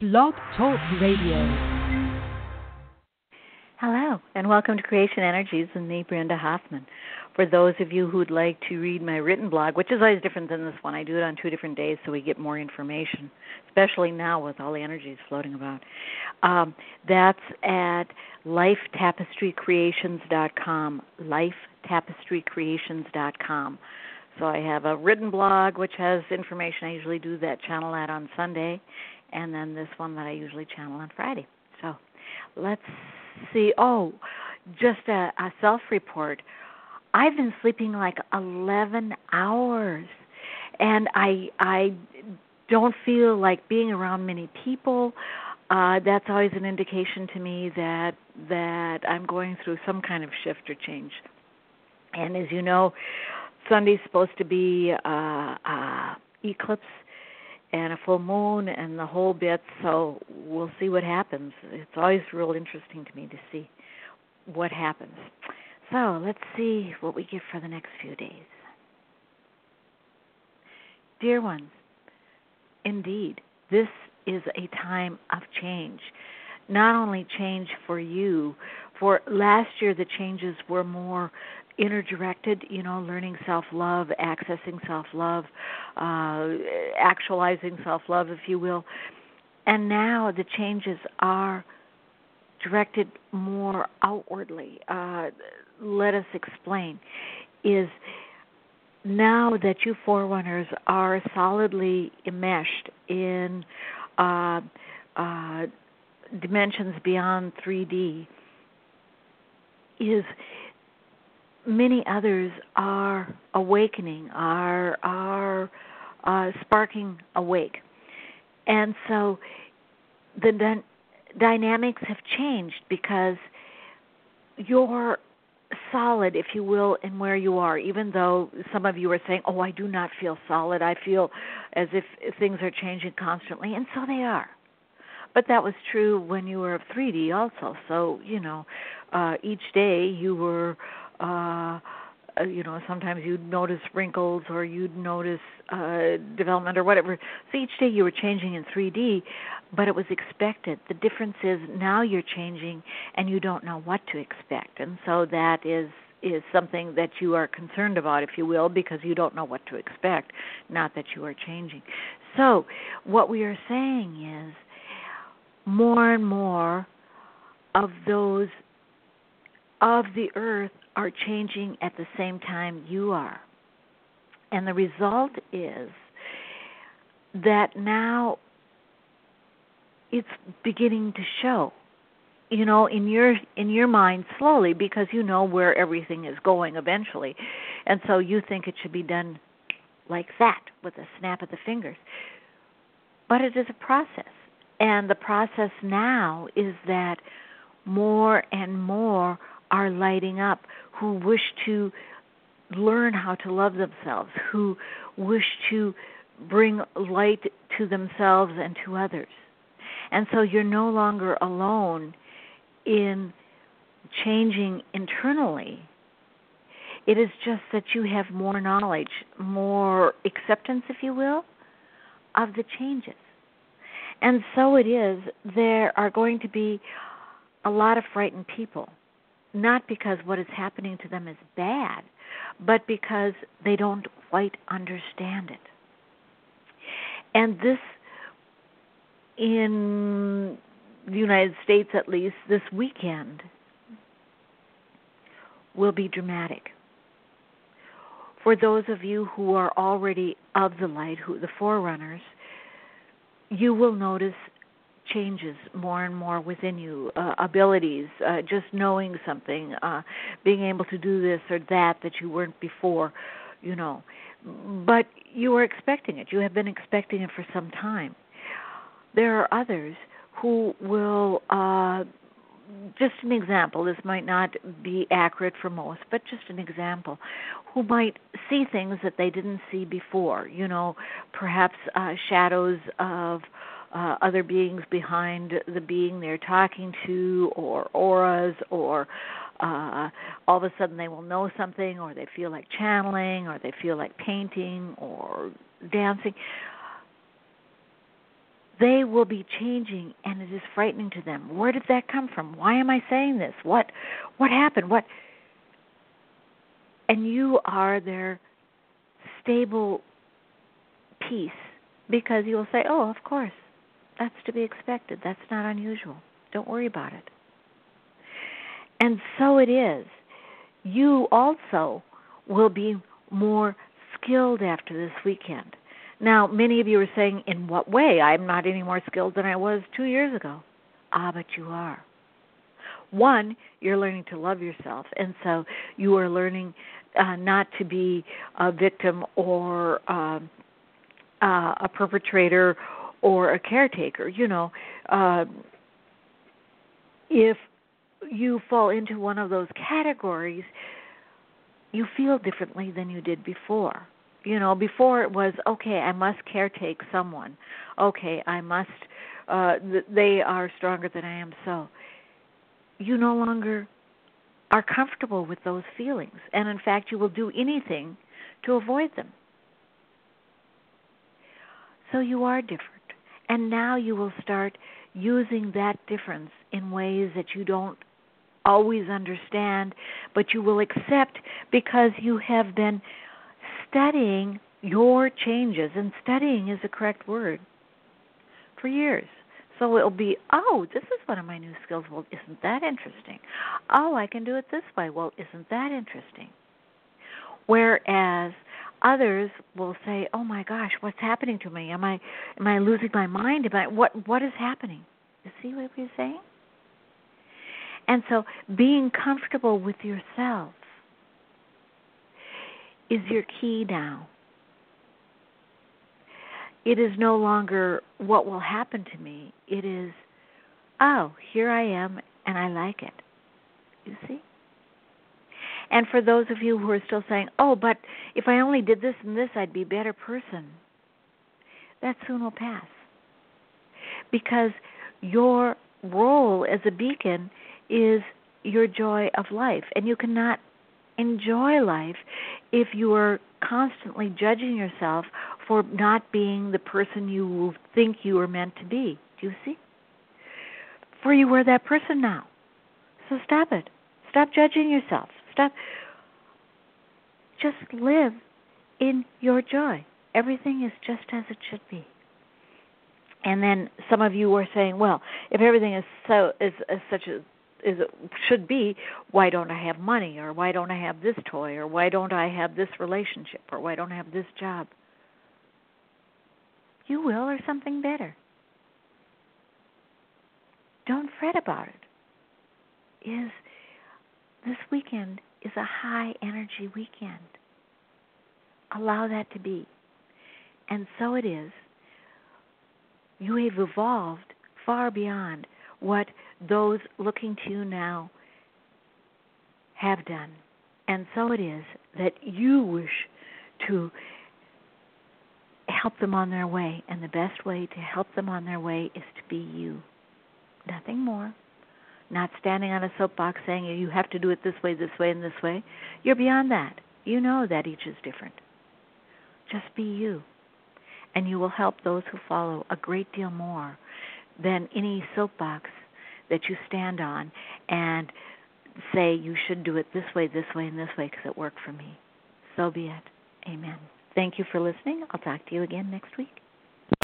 Blog Talk Radio. Hello, and welcome to Creation Energies with me, Brenda Hoffman. For those of you who'd like to read my written blog, which is always different than this one, I do it on two different days so we get more information, especially now with all the energies floating about. Um, that's at lifetapestrycreations.com. Lifetapestrycreations.com. So I have a written blog which has information. I usually do that channel that on Sunday, and then this one that I usually channel on Friday. So let's see. Oh, just a, a self report. I've been sleeping like 11 hours, and I I don't feel like being around many people. Uh, that's always an indication to me that that I'm going through some kind of shift or change. And as you know, Sunday's supposed to be uh, uh, eclipse and a full moon and the whole bit. So we'll see what happens. It's always real interesting to me to see what happens. So let's see what we get for the next few days. Dear ones, indeed, this is a time of change. Not only change for you, for last year the changes were more inner directed, you know, learning self love, accessing self love, uh, actualizing self love, if you will. And now the changes are directed more outwardly. Uh, let us explain. Is now that you forerunners are solidly enmeshed in uh, uh, dimensions beyond 3D, is many others are awakening, are are uh, sparking awake, and so the dy- dynamics have changed because you're solid, if you will, in where you are. Even though some of you are saying, "Oh, I do not feel solid. I feel as if things are changing constantly," and so they are. But that was true when you were of 3D also. So you know, uh, each day you were uh, you know sometimes you'd notice wrinkles or you'd notice uh development or whatever. So each day you were changing in 3D but it was expected. The difference is now you're changing and you don't know what to expect. And so that is is something that you are concerned about if you will because you don't know what to expect not that you are changing. So what we are saying is more and more of those of the earth are changing at the same time you are. And the result is that now it's beginning to show you know in your in your mind slowly because you know where everything is going eventually. And so you think it should be done like that with a snap of the fingers. But it is a process. And the process now is that more and more are lighting up who wish to learn how to love themselves, who wish to bring light to themselves and to others. And so you're no longer alone in changing internally. It is just that you have more knowledge, more acceptance, if you will, of the changes. And so it is, there are going to be a lot of frightened people not because what is happening to them is bad, but because they don't quite understand it. And this, in the United States at least, this weekend will be dramatic. For those of you who are already of the light, who the forerunners, you will notice changes more and more within you uh, abilities uh, just knowing something uh being able to do this or that that you weren't before you know. But you were expecting it. You have been expecting it for some time. There are others who will uh just an example this might not be accurate for most but just an example who might see things that they didn't see before you know perhaps uh shadows of uh, other beings behind the being they're talking to, or auras, or uh, all of a sudden they will know something, or they feel like channeling, or they feel like painting, or dancing. they will be changing and it is frightening to them. Where did that come from? Why am I saying this? What what happened? What and you are their stable peace because you will say, "Oh, of course. That's to be expected. That's not unusual. Don't worry about it." And so it is. You also will be more skilled after this weekend. Now, many of you are saying, in what way? I'm not any more skilled than I was two years ago. Ah, but you are. One, you're learning to love yourself, and so you are learning uh, not to be a victim or um, uh, a perpetrator or a caretaker. You know, uh, if you fall into one of those categories, you feel differently than you did before. You know, before it was okay, I must caretake someone. Okay, I must uh they are stronger than I am so. You no longer are comfortable with those feelings and in fact you will do anything to avoid them. So you are different. And now you will start using that difference in ways that you don't always understand, but you will accept because you have been studying your changes, and studying is the correct word, for years. So it'll be, oh, this is one of my new skills. Well, isn't that interesting? Oh, I can do it this way. Well, isn't that interesting? Whereas others will say, "Oh my gosh, what's happening to me? Am I am I losing my mind? Am I what what is happening?" You see what we're saying? And so being comfortable with yourself is your key now. It is no longer what will happen to me. It is, oh, here I am and I like it. You see? And for those of you who are still saying, oh, but if I only did this and this, I'd be a better person, that soon will pass. Because your role as a beacon is your joy of life. And you cannot enjoy life if you are constantly judging yourself for not being the person you think you were meant to be. Do you see? For you are that person now. So stop it. Stop judging yourself. Stop. Just live in your joy. Everything is just as it should be. And then some of you were saying, well, if everything is so is, is such a is it should be why don't I have money or why don't I have this toy or why don't I have this relationship or why don't I have this job? You will or something better. Don't fret about it. Is this weekend is a high energy weekend. Allow that to be. And so it is. You have evolved far beyond what those looking to you now have done. And so it is that you wish to help them on their way. And the best way to help them on their way is to be you. Nothing more. Not standing on a soapbox saying you have to do it this way, this way, and this way. You're beyond that. You know that each is different. Just be you. And you will help those who follow a great deal more than any soapbox that you stand on and say you should do it this way, this way, and this way because it worked for me. So be it. Amen. Thank you for listening. I'll talk to you again next week.